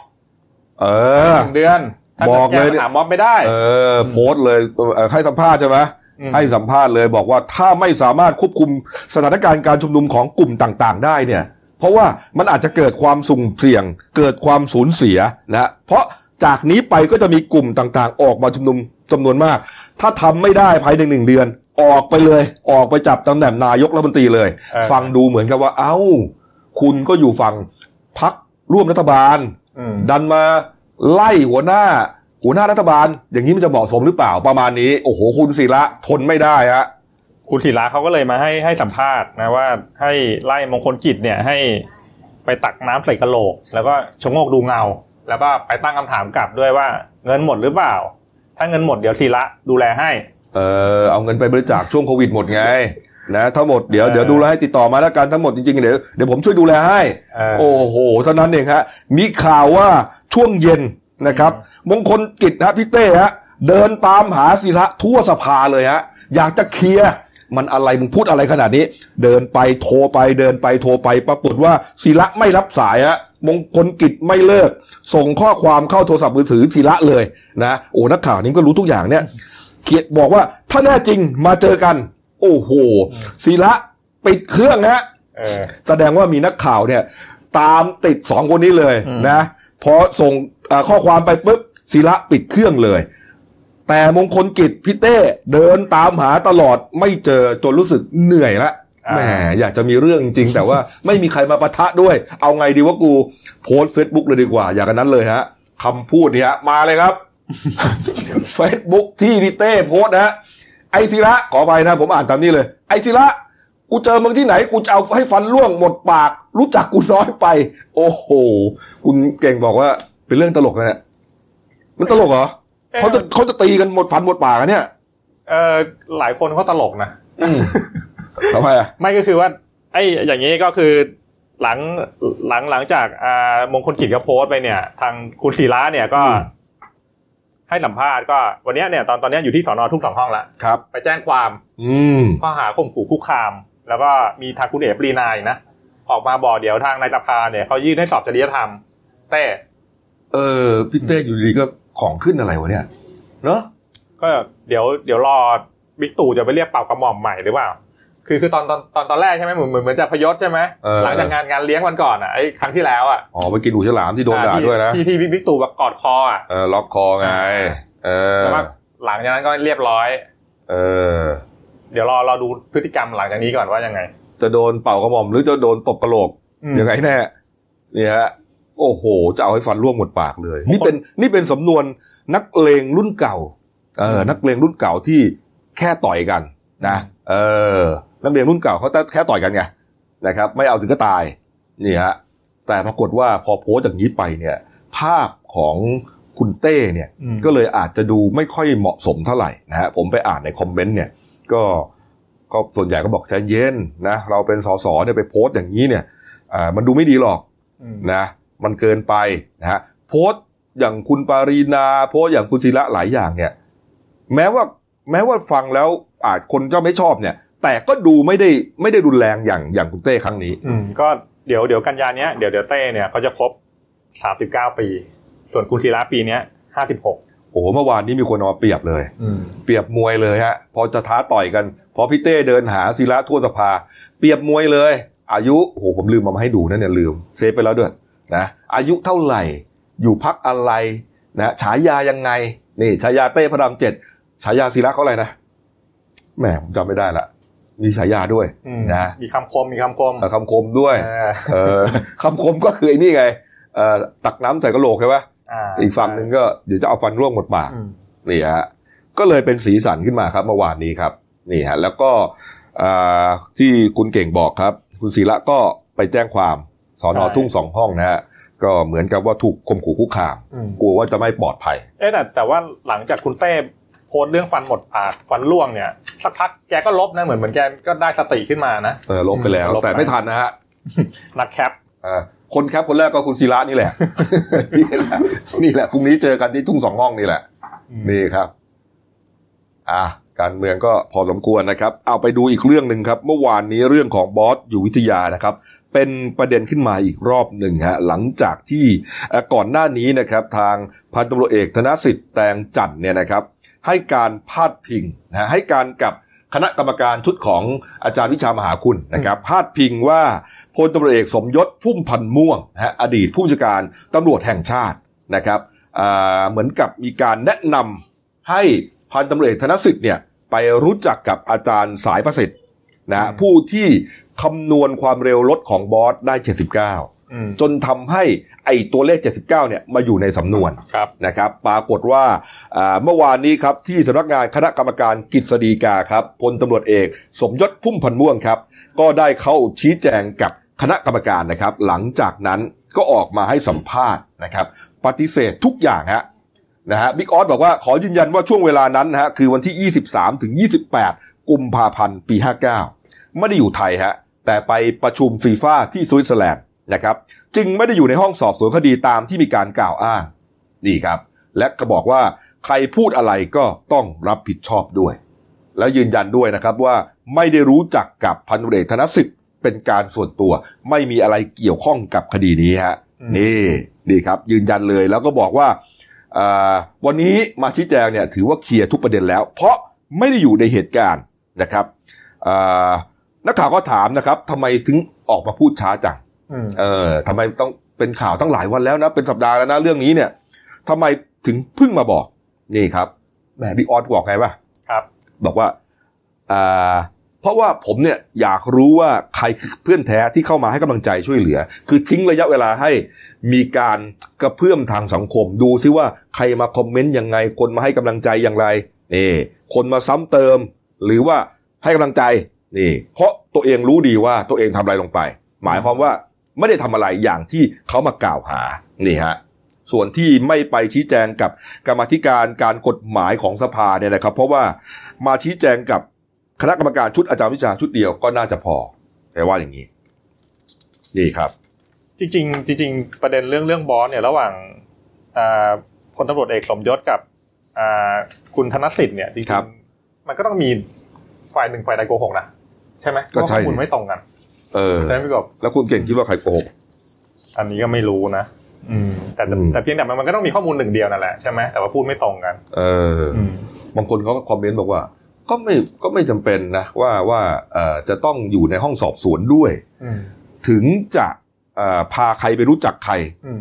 S1: เออ
S2: หนึ่งเดือนถ้า
S1: บอกเลย
S2: แก้ปัญหาม็อบไม่ได้
S1: เออ โพสต์เลยเอ่อให้สัมภาษณ์ใช่ไหม
S2: อืม
S1: ให้สัมภาษณ์เลยบอกว่าถ้าไม่สามารถควบคุมสถานการณ์การชุมนุมของกลุ่มต่างๆ ได้เนี่ย เพราะว่ามันอาจจะเกิดความสุ่มเสี่ยง เกิดความสูญเสียนะเพราะ จากนี้ไปก็จะมีกลุ่มต่างๆ ออกมาชุมนุมจำนวนมาก ถ้าทำไม่ได้ภายในหนึ่งเดือน ออกไปเลย ออกไปจับตำแหน่งนายกรัฐมนตรีเลย
S2: เออ
S1: ฟังดูเหมือนกับว่า เอ้า คุณก็อยู่ฝั่งพักร่วมรัฐบาล
S2: อืม
S1: ดันมาไล่หัวหน้า หัวหน้ารัฐบาล อย่างนี้มันจะเหมาะสมหรือเปล่าประมาณนี้ โอ้โห คุณศิระทนไม่ได้ฮะ
S2: คุณธีระเขาก็เลยมาให้ให้สัมภาษณ์นะว่าให้ไล่มงคลกิจเนี่ยให้ไปตักน้ำใส่กระโหลก แล้วก็ชะโงกดูเงา แล้วก็ไปตั้งคำถามกลับด้วยว่าเงินหมดหรือเปล่า ถ้าเงินหมดเดี๋ยวธีระดูแลให้
S1: เออเอาเงินไปบริจาคช่วงโควิดหมดไงนะทั้งหมดเดี๋ยว
S2: เออ
S1: เดี๋ยวดูแลให้ติดต่อมาแล้วกันทั้งหมดจริงๆเดี๋ยวเดี๋ยวผมช่วยดูแลให้
S2: เออ
S1: โอ้โหเท่านั้นเองฮะมีข่าวว่าช่วงเย็นนะครับ มงคลกิจฮะพี่เต้ฮะเดินตามหาศิระทั่วสภาเลยฮะอยากจะเคลียร์ มันอะไรมึงพูดอะไรขนาดนี้ เดินไปโทรไปเดินไปโทรไป ปรากฏว่าศิระไม่รับสายฮะมงคลกิจไม่เลิก ส่งข้อความเข้าโทรศัพท์มือถือศิระเลยนะโอ้นักข่าวนี้ก็รู้ทุกอย่างเนี่ยเขียนบอกว่าถ้าแน่จริงมาเจอกัน โอ้โหศิระปิดเครื่องนะ
S2: เออ
S1: แสดงว่ามีนักข่าวเนี่ย ตามติดสองคนนี้เลย
S2: อืม
S1: นะพอส่งเอ่อข้อความไปปุ๊บศิระปิดเครื่องเลย แต่มงคลกิจพี่เต้เดินตามหาตลอดไม่เจอจนรู้สึกเหนื่อยละแหมอยากจะมีเรื่องจริงๆแต่ว่าไม่มีใครมาปะทะด้วย เอาไงดีว่ากู โพสต์เฟซบุ๊กเลยดีกว่า อย่างนั้นเลยฮะคำพูดเนี่ยมาเลยครับเฟซบุ๊กที่พี่เต้โพสต์นะฮะไอ้สิระขอไปนะ ผมอ่านตามนี้เลย ไอ้สิระกูเจอมึงที่ไหนกูจะเอาให้ฟันร่วงหมดปาก รู้จักกูน้อยไป โอ้โห คุณเก่งบอกว่า เป็นเรื่องตลกนะเนี่ยมันตลกเหรอ เขาจะเขาจะตีกันหมดฟันหมดปากอะเนี่ย
S2: เออหลายคนเขาตลกนะ
S1: อืมทำไมอะ
S2: ไม่ก็คือว่า ไอ้อย่างนี้ก็คือหลังหลังหลังจากอ่ามงคลกิจก็โพสต์ไปเนี่ย ทางคุณศิระเนี่ยก็ ให้สัมภาษณ์ก็ วันเนี้ยเนี่ยตอนตอนเนี้ยอยู่ที่สอนอทุ่งสองห้องแล้ว
S1: ครับ
S2: ไปแจ้งความ
S1: อืม
S2: ข้อหาข่มขู่คุกคาม แล้วก็มีทางคุณเอ๋ปรีนายนะออกมาบอกเดี๋ยวทางนายสภาเนี่ยเขายื่นให้สอบจริยธรรม แต่
S1: เออพี่เต้อยู่ดีๆก็ ของขึ้นอะไรวะเนี่ยเนาะ
S2: ก็เดี๋ยวเดี๋ยวรอบิ๊กตู่จะไปเรียกเป่ากระหม่อมใหม่หรือเปล่าคือคือตอนตอนตอนตอนแรกใช่ไหมเหมือนเหมือนเหมือนจะพยศใช่ไหม
S1: เออ
S2: หลังจากงานงานเลี้ยงวันก่อนอะไอ้ครั้งที่แล้วอะ
S1: อ๋อไปกินหูฉลามที่โดนด่า
S2: อ่ที่
S1: ด้วยนะ
S2: ที่ที่บิ๊กตู่แบบกอดคออะ
S1: เออล็อกคอไงเออ
S2: แต่ว่าหลังจากนั้นก็เรียบร้อย
S1: เออ
S2: เดี๋ยวรอรอดูพฤติกรรมหลังจากนี้ก่อนว่ายังไง
S1: จะโดนเป่ากระหม่อมหรือจะโดนตบกระโหลก
S2: อืม
S1: ยังไงแน่เนี่ยฮะ โอ้โห จะเอาให้ฟันร่วงหมดปากเลย นี่เป็นนี่เป็นสำนวนนักเลงรุ่นเก่าเออนักเลงรุ่นเก่าที่แค่ต่อยกันนะเออนักเลงรุ่นเก่าเขาแค่ต่อยกันไงนะครับ ไม่เอาถึงก็ตายนี่ฮะแต่ปรากฏว่าพอโพสต์อย่างนี้ไปเนี่ย ภาพของคุณเต้เนี่ย
S2: อืม
S1: ก็เลยอาจจะดูไม่ค่อยเหมาะสมเท่าไหร่นะฮะผมไปอ่านในคอมเมนต์เนี่ย ก็ก็ส่วนใหญ่ก็บอกใจเย็นนะเราเป็นสสเนี่ยไปโพสต์อย่างนี้เนี่ยอ่ามันดูไม่ดีหรอก
S2: อืม
S1: นะ มันเกินไปนะฮะโพสต์อย่างคุณปารีนาโพสต์อย่างคุณศิระหลายอย่างเนี่ย แม้ว่าแม้ว่าฟังแล้วอาจคนจะไม่ชอบเนี่ย แต่ก็ดูไม่ได้ไม่ได้รุนแรงอย่างอย่างคุณเต้ครั้งนี้
S2: อืมก็เดี๋ยวเดี๋ยวกันยาเนี้ยเดี๋ยวเดี๋ยวเต้เนี่ยเขาจะครบสามสิบเก้าปี ส่วนคุณธีระปีเนี้ยห้าสิบหก
S1: โอ้โหเมื่อวานนี้มีคนเอามาเปรียบเลย
S2: อืม
S1: เปรียบมวยเลยฮะพอจะท้าต่อยกัน พอพี่เต้เดินหาศิระทั่วสภา เปรียบมวยเลย อายุโอ้โหผมลืมมาให้ดูนะเนี่ยลืมเซฟไปแล้วด้วย นะอายุเท่าไหร่ อยู่พักอะไรนะฉายายังไงนี่ฉายาเต้พระรามเจ็ดฉายาศิระเขาอะไรนะแหมผมจำไม่ได้ละมีฉายาด้วย
S2: อืม
S1: นะ
S2: มีคำคมมีคำคม
S1: เอ่อคำคมด้วย
S2: เออ
S1: เออคำคมก็คือไอ้นี่ไงเอ่อตักน้ำใส่กระโหลกใช่ปะ
S2: อ่า
S1: อีกฝั่งหนึ่งก็เดี๋ยวจะเอาฟันร่วงหมดปาก
S2: อืม
S1: นี่ฮะก็เลยเป็นสีสันขึ้นมาครับเมื่อวานนี้ครับนี่ฮะแล้วก็อ่าที่คุณเก่งบอกครับ คุณศิระก็ไปแจ้งความ สอนอทุ่งสองห้องนะฮะก็เหมือนกับว่าถูกข่มขู่คุกคาม
S2: อืม
S1: กลัวว่าจะไม่ปลอดภัย
S2: เอ๊ะแต่แต่ว่าหลังจากคุณเต้โพสต์เรื่องฟันหมดปากฟันร่วงเนี่ยสักพักแกก็ลบนะเหมือนเหมือนแกก็ได้สติขึ้นมานะ
S1: เออลบไปแล้ว
S2: ลบไป
S1: แต่ไม่ทันนะฮะ
S2: นักแคป
S1: อ่าคนแคปคนแรกก็คุณศิระนี่แหละนี่แหละ นี่แหละพรุ่งนี้เจอกันที่ทุ่งสองห้องนี่แหละ นี่ครับ อะการเมืองก็พอสมควรนะครับ เอาไปดูอีกเรื่องหนึ่งครับ เมื่อวานนี้เรื่องของบอสอยู่วิทยานะครับ เป็นประเด็นขึ้นมาอีกรอบหนึ่งฮะหลังจากที่ก่อนหน้านี้นะครับทางพันตำรวจเอกธนสิทธิ์แตงจันเนี่ยนะครับให้การพาดพิงนะฮะให้การกับคณะกรรมการชุดของอาจารย์วิชามหาคุณนะครับพาดพิงว่าพลตำรวจเอกสมยศพุ่มพันธ์ม่วงนะอดีตผู้บัญชาการตำรวจแห่งชาตินะครับเหมือนกับมีการแนะนำให้พันตำรวจเอกธนสิทธิ์เนี่ยไปรู้จักกับอาจารย์สายประสิทธิ์ นะฮะ
S2: อืม
S1: ผู้ที่คำนวณความเร็วรถของบอสได้ 79
S2: อืม
S1: จนทำให้ไอ้ตัวเลข 79 เนี่ยมาอยู่ในสำนวน
S2: ครับ
S1: นะครับ ปรากฏว่าอ่าเมื่อวานนี้ครับที่สำนักงานคณะกรรมการกฤษฎีกาครับพลตำรวจเอก สมยศพุ่มพันธ์ม่วงครับ ก็ได้เข้าชี้แจงกับคณะกรรมการนะครับ หลังจากนั้นก็ออกมาให้สัมภาษณ์นะครับ ปฏิเสธทุกอย่างฮะนะฮะบิ๊กออสบอกว่าขอยืนยันว่าช่วงเวลานั้นนะฮะคือวันที่ 23ถึง28 กุมภาพันธ์ปี 59 ไม่ได้อยู่ไทยฮะแต่ไปประชุมฟีฟ่าที่สวิตเซอร์แลนด์นะครับจึงไม่ได้อยู่ในห้องสอบสวนคดีตามที่มีการกล่าวอ้างนี่ครับ และก็บอกว่าใครพูดอะไรก็ต้องรับผิดชอบด้วย แล้วยืนยันด้วยนะครับว่าไม่ได้รู้จักกับพันตำรวจเอกธนสิทธิ์เป็นการส่วนตัว ไม่มีอะไรเกี่ยวข้องกับคดีนี้ฮะ
S2: อืม
S1: นี่นี่ครับ ยืนยันเลยแล้วก็บอกว่าอ่าวันนี้มาชี้แจงเนี่ยถือว่าเคลียร์ทุกประเด็นแล้ว เพราะไม่ได้อยู่ในเหตุการณ์ นะครับอ่านักข่าวก็ถามนะครับทำไมถึงออกมาพูดช้าจัง
S2: อืม
S1: เออทำไมต้องเป็นข่าวตั้งหลายวันแล้วนะ เป็นสัปดาห์แล้วนะเรื่องนี้เนี่ยทำไมถึงเพิ่งมาบอก นี่ครับแหมบิ๊กออสบอกไงป่ะ
S2: ครับ
S1: บอกว่าอ่าเพราะว่าผมเนี่ยอยากรู้ว่าใครคือเพื่อนแท้ที่เข้ามาให้กำลังใจช่วยเหลือ คือทิ้งระยะเวลาให้มีการกระเพื่อมทางสังคม ดูซิว่าใครมาคอมเมนต์ยังไง คนมาให้กำลังใจอย่างไรนี่คนมาซ้ำเติม หรือว่าให้กำลังใจนี่ เพราะตัวเองรู้ดีว่าตัวเองทำอะไรลงไป หมายความว่าไม่ได้ทำอะไรอย่างที่เขามากล่าวหานี่ฮะส่วนที่ไม่ไปชี้แจงกับกรรมาธิการการกฎหมายของสภาเนี่ยนะครับ เพราะว่ามาชี้แจงกับคณะกรรมการชุดอาจารย์วิชาชุดเดียวก็น่าจะพอ แต่ว่าอย่างนี้ นี่ครับ
S2: จริง ๆ จริง ๆ ประเด็นเรื่องเรื่องบอสเนี่ยระหว่างอ่าพลตำรวจเอกสมยศกับอ่าคุณธนสิทธิ์เนี่ยจริง
S1: ครับ
S2: ๆ มันก็ต้องมีฝ่ายหนึ่งฝ่ายใดโกหกนะใช่ไหม
S1: ก็ใช่
S2: เพราะข้อมูลไม่ตรงกัน
S1: เออ
S2: ใช่ไหมพี่กบ
S1: แล้วคุณเก่งคิดว่าใครโกหก
S2: อันนี้ก็ไม่รู้นะอืมแต่แต่
S1: อืม
S2: แต่เพียงแต่มันมันก็ต้องมีข้อมูลหนึ่งเดียวนั่นแหละใช่ไหมแต่ว่าพูดไม่ตรงกัน
S1: เอออ
S2: อืม
S1: บางคนเขาก็คอมเมนต์บอกว่า ก็ไม่ก็ไม่จำเป็นนะว่าว่าเอ่อจะต้องอยู่ในห้องสอบสวนด้วย
S2: อืม
S1: ถึงจะเอ่อพาใครไปรู้จักใคร
S2: อืม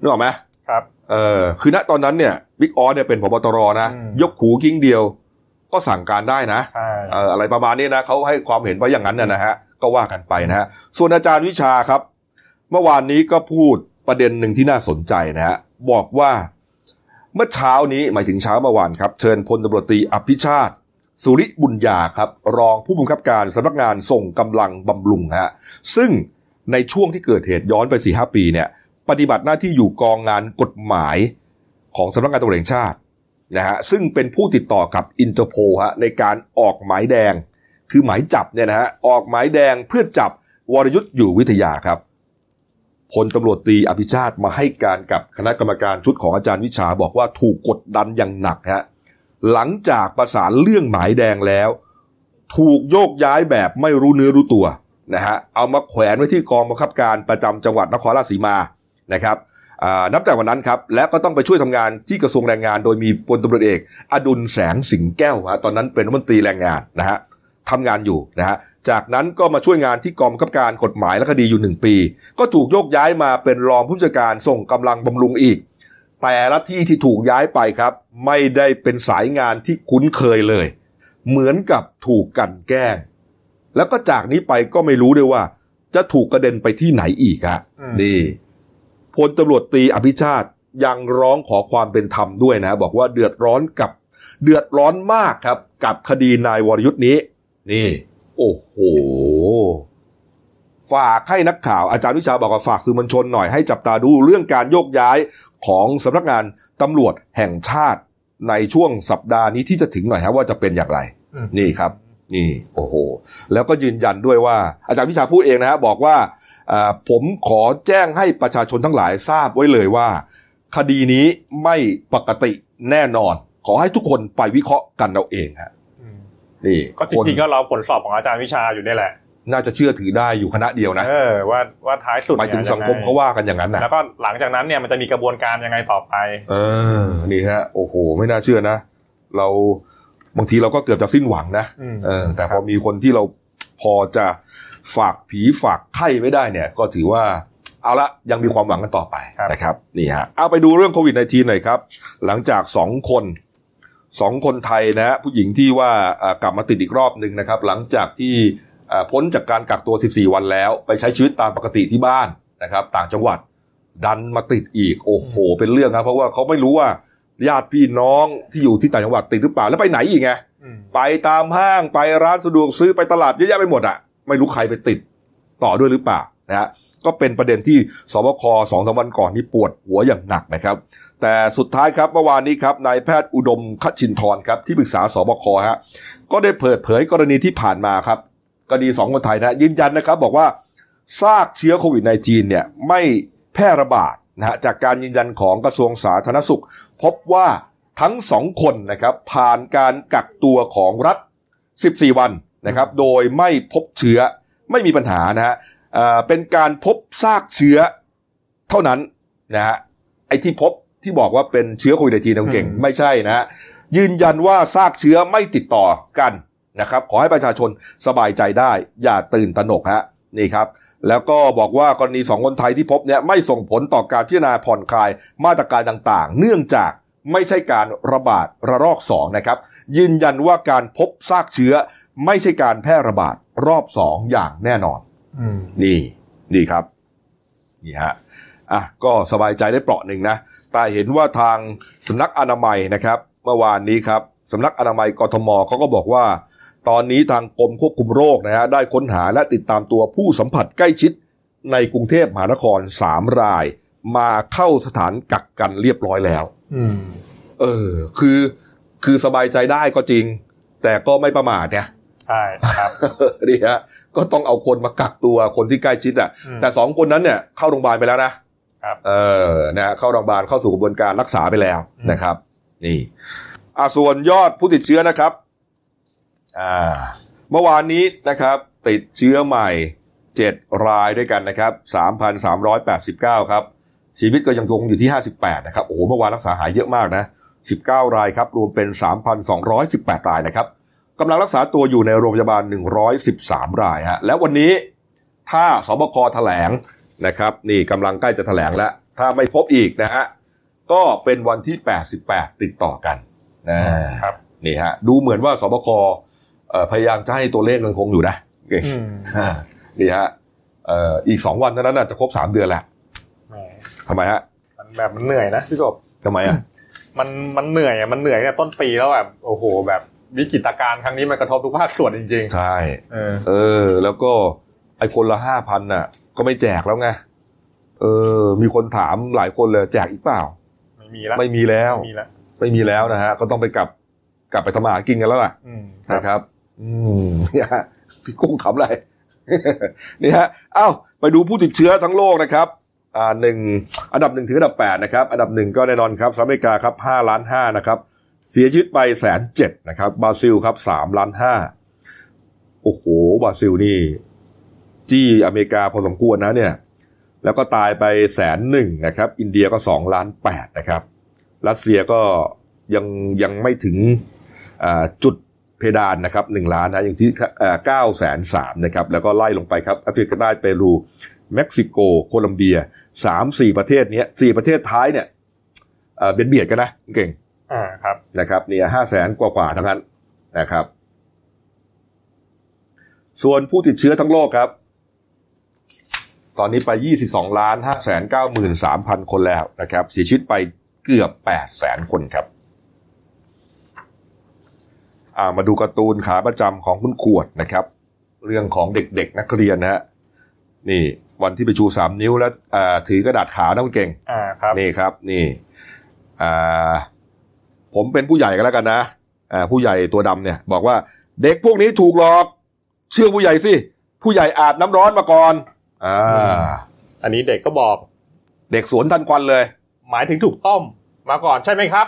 S1: นึกออกไหม
S2: ครับ
S1: เออคือณตอนนั้นเนี่ยบิ๊กออสเนี่ยเป็นพบตรนะ
S2: อืม
S1: ยกหูกิ้งเดียว ก็สั่งการได้นะ
S2: ใช่
S1: เอ่ออะไรประมาณนี้นะเขาให้ความเห็นว่าอย่างนั้นนะนะฮะก็ว่ากันไปนะฮะส่วนอาจารย์วิชาครับ เมื่อวานนี้ก็พูดประเด็นหนึ่งที่น่าสนใจนะฮะบอกว่าเมื่อเช้านี้หมายถึงเช้าเมื่อวานครับ เชิญพลตำรวจตรีอภิชาติ สุริบุญญาครับ รองผู้บังคับการสำนักงานส่งกำลังบำรุงฮะซึ่งในช่วงที่เกิดเหตุย้อนไป4-5 ปีเนี่ย ปฏิบัติหน้าที่อยู่กองงานกฎหมายของสำนักงานตำรวจแห่งชาติ นะฮะซึ่งเป็นผู้ติดต่อกับอินเตอร์โพลฮะในการออกหมายแดง คือหมายจับเนี่ยนะฮะออกหมายแดงเพื่อจับวรยุทธ์อยู่วิทยาครับพลตำรวจตรีอภิชาติมาให้การกับคณะกรรมการชุดของอาจารย์วิชาบอกว่าถูกกดดันอย่างหนักฮะหลังจากประสานเรื่องหมายแดงแล้ว ถูกโยกย้ายแบบไม่รู้เนื้อรู้ตัวนะฮะเอามาแขวนไว้ที่กองบังคับการประจำจังหวัดนครราชสีมานะครับ นับแต่วันนั้นครับ และก็ต้องไปช่วยทำงานที่กระทรวงแรงงาน โดยมีพลตำรวจเอก อดุลแสงสิงแก้วฮะตอนนั้นเป็นรัฐมนตรีแรงงานนะฮะทำงานอยู่นะฮะจากนั้นก็มาช่วยงานที่กองบังคับการกฎหมายและคดีอยู่หนึ่งปี ก็ถูกโยกย้ายมาเป็นรองผู้จัดการส่งกำลังบำรุงอีก แต่ละที่ที่ถูกย้ายไปครับ ไม่ได้เป็นสายงานที่คุ้นเคยเลย เหมือนกับถูกกลันแกล้ง แล้วก็จากนี้ไปก็ไม่รู้ด้วยว่า จะถูกกระเด็นไปที่ไหนอีกฮะ
S2: อืม
S1: นี่ พลตำรวจตรีอภิชาติยังร้องขอความเป็นธรรมด้วยนะ บอกว่าเดือดร้อนกับเดือดร้อนมากครับ กับคดีนายวรยุทธ์นี้ นี่ โอ้โหฝากให้นักข่าวอาจารย์วิชาบอกว่าฝากสื่อมวลชนหน่อยให้จับตาดูเรื่องการโยกย้ายของสำนักงานตำรวจแห่งชาติในช่วงสัปดาห์นี้ที่จะถึงหน่อยฮะว่าจะเป็นอย่างไร
S2: อืม
S1: นี่ครับ นี่ โอ้โห แล้วก็ยืนยันด้วยว่า อาจารย์วิชาพูดเองนะฮะบอกว่าอ่า ผมขอแจ้งให้ประชาชนทั้งหลายทราบไว้เลยว่า คดีนี้ไม่ปกติแน่นอน ขอให้ทุกคนไปวิเคราะห์กันเอาเองฮะ
S2: อืม
S1: นี่
S2: ก็จ
S1: คน
S2: ริงๆก็เราผลสอบของอาจารย์วิชาอยู่นี่แหละ
S1: น่าจะเชื่อถือได้อยู่คณะเดียวนะ
S2: เออว่าว่าท้ายสุด
S1: หมายถึง
S2: นี่
S1: สังคมเขาว่ากันอย่างนั้นนะ
S2: แล้วก็หลังจากนั้นเนี่ยมันจะมีกระบวนการยังไงต่อไป
S1: เออ นี่ฮะ โอ้โห ไม่น่าเชื่อนะ เราบางทีเราก็เกือบจะสิ้นหวังนะ
S2: อืม
S1: เออ แต่พอมีคนที่เราพอจะ ฝากผีฝากไข้ไว้ได้เนี่ย ก็ถือว่าเอาละยังมีความหวังกันต่อไปนะครับนี่ฮะเอาไปดูเรื่องโควิด -19 หน่อยครับ หลังจากสองคนสองคนไทยนะฮะผู้หญิงที่ว่าอ่ากลับมาติดอีกรอบหนึ่งนะครับ หลังจากที่อ่าพ้นจากการกักตัว 14 วันแล้ว ไปใช้ชีวิตตามปกติที่บ้านนะครับ ต่างจังหวัดดันมาติดอีกโอ้โห เป็นเรื่องครับ เพราะว่าเขาไม่รู้ว่าญาติพี่น้องที่อยู่ที่ต่างจังหวัดติดหรือเปล่าแล้วไปไหนอีกไง
S2: อืม
S1: ไปตามห้างไปร้านสะดวกซื้อไปตลาดเยอะแยะไปหมดอะ ไม่รู้ใครไปติดต่อด้วยหรือเปล่านะฮะก็เป็นประเด็นที่สบคสองสามวันก่อนนี่ปวดหัวอย่างหนักนะครับ แต่สุดท้ายครับเมื่อวานนี้ครับนายแพทย์อุดมคชินทร์ครับที่ปรึกษาสบคฮะก็ได้เปิดเผยกรณีที่ผ่านมาครับคดีสองคนไทยนะยืนยันนะครับ บอกว่าซากเชื้อโควิด -19 เนี่ยไม่แพร่ระบาดนะฮะจากการยืนยันของกระทรวงสาธารณสุข พบว่าทั้งสองคนนะครับผ่านการกักตัวของรัฐ 14 วัน นะครับ โดยไม่พบเชื้อไม่มีปัญหานะฮะเอ่อเป็นการพบซากเชื้อเท่านั้นนะฮะไอ้ที่พบที่บอกว่าเป็นเชื้อโควิด -19 นะคุณเก่ง
S2: อืม
S1: ไม่ใช่นะฮะยืนยันว่าซากเชื้อไม่ติดต่อกันนะครับ ขอให้ประชาชนสบายใจได้ อย่าตื่นตระหนกฮะนี่ครับ แล้วก็บอกว่ากรณีสองคนไทยที่พบเนี่ยไม่ส่งผลต่อการพิจารณาผ่อนคลายมาตรการต่างๆ เนื่องจากไม่ใช่การระบาดระลอกสองนะครับ ยืนยันว่าการพบซากเชื้อ ไม่ใช่การแพร่ระบาดรอบสองอย่างแน่นอน
S2: อืม
S1: นี่นี่ครับ นี่ฮะอะก็สบายใจได้เปราะหนึ่งนะ แต่เห็นว่าทางสำนักอนามัยนะครับ เมื่อวานนี้ครับสำนักอนามัยกทมเขาก็บอกว่า ตอนนี้ทางกรมควบคุมโรคนะฮะได้ค้นหาและติดตามตัวผู้สัมผัสใกล้ชิดในกรุงเทพมหานครสามราย มาเข้าสถานกักกันเรียบร้อยแล้ว
S2: อืม
S1: เออ คือคือสบายใจได้ก็จริง แต่ก็ไม่ประมาทเนี่ย
S2: ใช่ครับ
S1: นี่ฮะก็ต้องเอาคนมากักตัวคนที่ใกล้ชิดอะ
S2: อืม
S1: แต่สองคนนั้นเนี่ยเข้าโรงพยาบาลไปแล้วนะครับเออนะฮะเข้าโรงพยาบาลเข้าสู่กระบวนการรักษาไปแล้ว
S2: อืม
S1: นะครับ นี่อ่าส่วนยอดผู้ติดเชื้อนะครับอ่าเมื่อวานนี้นะครับติดเชื้อใหม่ 7 รายด้วยกันนะครับ 3,389 ครับ ชีวิตก็ยังคงอยู่ที่ 58 นะครับ โอ้โห เมื่อวานรักษาหายเยอะมากนะ 19 รายครับ รวมเป็น 3,218 รายนะครับ กำลังรักษาตัวอยู่ในโรงพยาบาล 113 รายฮะแล้ววันนี้ถ้าสบคแถลงนะครับ นี่กำลังใกล้จะแถลงแล้ว ถ้าไม่พบอีกนะฮะก็เป็นวันที่ 88 ติดต่อกันนะครับนี่ฮะดูเหมือนว่าสบคเอ่อพยายามจะให้ตัวเลขมันคงอยู่นะเก่ง
S2: อืม
S1: อ่านี่ฮะเอ่ออีกสองวันเท่านั้นน่ะจะครบสามเดือนแล้ว
S2: แหม
S1: ทำไมฮะ
S2: มันแบบมันเหนื่อยนะพี่กบ
S1: ทำไมอะ
S2: มันมันเหนื่อยอะมันเหนื่อยเนี่ยต้นปีแล้วแบบโอ้โหแบบ วิกฤตการณ์ครั้งนี้มันกระทบทุกภาคส่วนจริง
S1: ใช่
S2: ๆเออ
S1: เออ แล้วก็ไอ้คนละห้าพันน่ะ ก็ไม่แจกแล้วไง เออ มีคนถามหลายคนเลยแจกอีกเปล่า
S2: ไม่มีแล้ว
S1: ไม่มีแล้ว
S2: ไม่มีแล้ว
S1: ไม่มีแล้วนะฮะ ก็ต้องไปกลับกลับไปทำมาหากินกันแล้วล่ะ
S2: อืม
S1: นะครับ อืมเนี่ยฮะพี่กุ้งขำอะไร นี่ฮะ เอ้า ไปดูผู้ติดเชื้อทั้งโลกนะครับ อ่าหนึ่งอันดับหนึ่งถึงอันดับแปดนะครับ อันดับหนึ่งก็แน่นอนครับสหรัฐอเมริกาครับห้าล้านห้านะครับ เสียชีวิตไปแสนเจ็ดนะครับบราซิลครับสามล้านห้าโอ้โหบราซิลนี่ จี้อเมริกาพอสมควรนะเนี่ย แล้วก็ตายไปแสนหนึ่งนะครับ อินเดียก็สองล้านแปดนะครับ รัสเซียก็ยังยังไม่ถึงจุดเพดานนะครับหนึ่งล้านนะอย่างที่เก้าแสนสามนะครับ แล้วก็ไล่ลงไปครับแอฟริกาใต้เปรูเม็กซิโก โคลัมเบียสามสี่ประเทศนี้สี่ประเทศท้ายเนี่ยเอ่อเบียดเบียดกันนะเก่ง
S2: อ่าครับ
S1: นะครับเนี่ยห้าแสนกว่ากว่าๆทั้งนั้นนะครับ ส่วนผู้ติดเชื้อทั้งโลกครับ ตอนนี้ไป 22ล้าน5 9 3 0 0 0 คนแล้วนะครับ เสียชีวิตไปเกือบ8แสนคนครับอ่ามาดูการ์ตูนขาประจำของคุณขวดนะครับ เรื่องของเด็กๆนักเรียนนะฮะนี่วันที่ไปชูสามนิ้วแล้วอ่าถือกระดาษขาวนะคุณเก่ง
S2: อ่าครับ
S1: นี่ครับ นี่อ่า ผมเป็นผู้ใหญ่กันแล้วกันนะอ่าผู้ใหญ่ตัวดำเนี่ย บอกว่าเด็กพวกนี้ถูกหลอก เชื่อผู้ใหญ่สิ ผู้ใหญ่อาบน้ำร้อนมาก่อนอ่า
S2: อันนี้เด็กก็บอก
S1: เด็กสวนทันควันเลย
S2: หมายถึงถูกต้มมาก่อนใช่ไหมครับ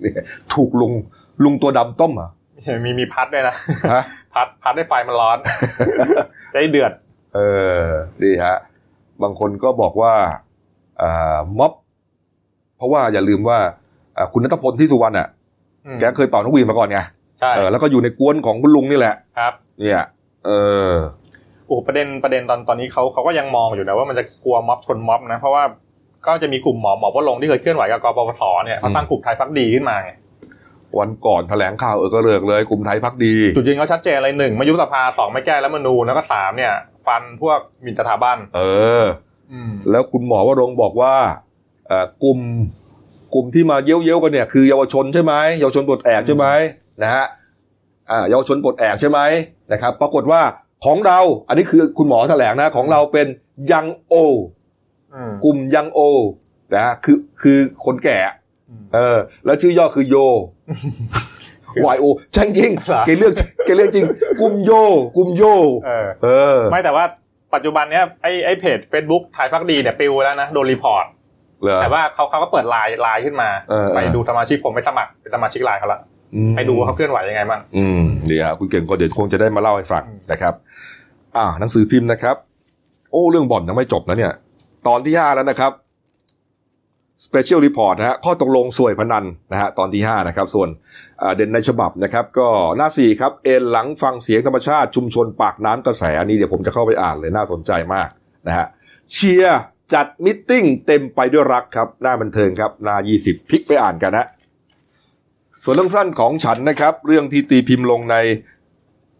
S1: เนี่ยถูกลุงลุงตัวดำต้มเหรอะ
S2: มีมีพัดด้วยนะ
S1: ฮะ
S2: พัดพัดให้ไฟมันร้อนจะได้เดือด
S1: เออดีฮะ บางคนก็บอกว่าอ่าม็อบ เพราะว่าอย่าลืมว่าอ่า คุณนัทพลที่สุวรรณอะ
S2: อืม
S1: แกเคยเป่านกหวีดมาก่อนไง
S2: ใช่
S1: เออแล้วก็อยู่ในกวนของคุณลุงนี่แหละ
S2: ครับ
S1: เนี่ยเออ
S2: โอ้ประเด็นประเด็นตอนตอนนี้เขาเขาก็ยังมองอยู่นะว่ามันจะกลัวม็อบชนม็อบนะเพราะว่าก็จะมีกลุ่มหมอหมอวรงค์ที่เคยเคลื่อนไหวกับกปปสเนี่ยเขาตั้งกลุ่มไทยพักดีขึ้นมาไง
S1: วันก่อนแถลงข่าวเออก็เลิกเลยกลุ่มไทยพักดี
S2: จุดยืนเขาชัดเจนเลยหนึ่งไม่ยุบสภาสองไม่แก้รัฐธรรมนูญแล้วก็สามเนี่ย ฟันพวกหมินสถาบัน
S1: เออ
S2: อืม
S1: แล้วคุณหมอวรงค์บอกว่าเอ่อกลุ่ม กลุ่มที่มาเย้ยวๆกันเนี่ยคือเยาวชนใช่ไหมเยาวชนปลดแอกใช่ไหมนะฮะอ่าเยาวชนปลดแอกใช่ไหมนะครับ ปรากฏว่าของเรา อันนี้คือคุณหมอแถลงนะของเราเป็นยังโอ
S2: อืม
S1: กลุ่มยังโอนะฮะคือคือคนแก่ เออ แล้วชื่อย่อคือโย YO จริงจริง
S2: เหรอ
S1: ๆเกเลือกเกเลือกจริงกลุ่มโยกลุ่มโย
S2: เออ
S1: เออ
S2: ไม่แต่ว่าปัจจุบันเนี้ยไอ้ไอ้เพจ Facebook ไทยภักดีเนี่ยปลิวแล้วนะ โดน report
S1: เหรอ
S2: แต่ว่าเขาเขาก็เปิดไลน์ไลน์ขึ้นมา
S1: เออเออ
S2: ไปดูสมาชิกผมไปสมัครเป็นสมาชิกไลน์เขาละ
S1: อืม
S2: ไปดูว่าเขาเคลื่อนไหวยังไงบ้าง
S1: อืมเดี๋ยวคุณเก่งก็เดี๋ยวคงจะได้มาเล่าให้ฟัง
S2: อืม
S1: นะครับ อ่าหนังสือพิมพ์นะครับ โอ้เรื่องบ่อนยังไม่จบนะเนี่ย ตอนที่ห้าแล้วนะครับ Special Report นะฮะข้อตกลงส่วยพนันนะฮะตอนที่ห้านะครับ ส่วนอ่าเด่นในฉบับนะครับ ก็หน้าสี่ครับ เอนหลังฟังเสียงธรรมชาติชุมชนปากน้ำกระแสอันนี้เดี๋ยวผมจะเข้าไปอ่านเลยน่าสนใจมากนะฮะเชียร์ จัด meeting เต็มไปด้วยรักครับหน้าบันเทิงครับหน้ายี่สิบพลิกไปอ่านกันนะส่วนเรื่องสั้นของฉันนะครับ เรื่องที่ตีพิมพ์ลงใน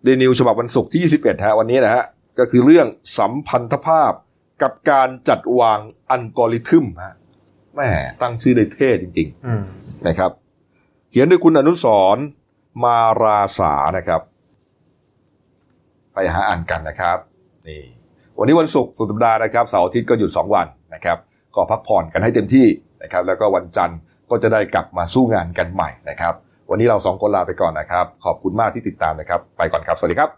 S1: เดนิวฉบับวันศุกร์ที่ 21ฮะวันนี้นะฮะก็คือเรื่องสัมพันธภาพกับการจัดวางอัลกอริทึมฮะแม่ตั้งชื่อได้เท่จริง
S2: อืม
S1: ๆนะครับ เขียนโดยคุณอนุสรณ์มาราสานะครับ ไปหาอ่านกันนะครับนี่ วันนี้วันศุกร์สุดสัปดาห์นะครับเสาร์อาทิตย์ก็หยุดสองวันนะครับก็พักผ่อนกันให้เต็มที่นะครับแล้วก็วันจันทร์ก็จะได้กลับมาสู้งานกันใหม่นะครับวันนี้เราสองคนลาไปก่อนนะครับขอบคุณมากที่ติดตามนะครับไปก่อนครับสวัสดีครับ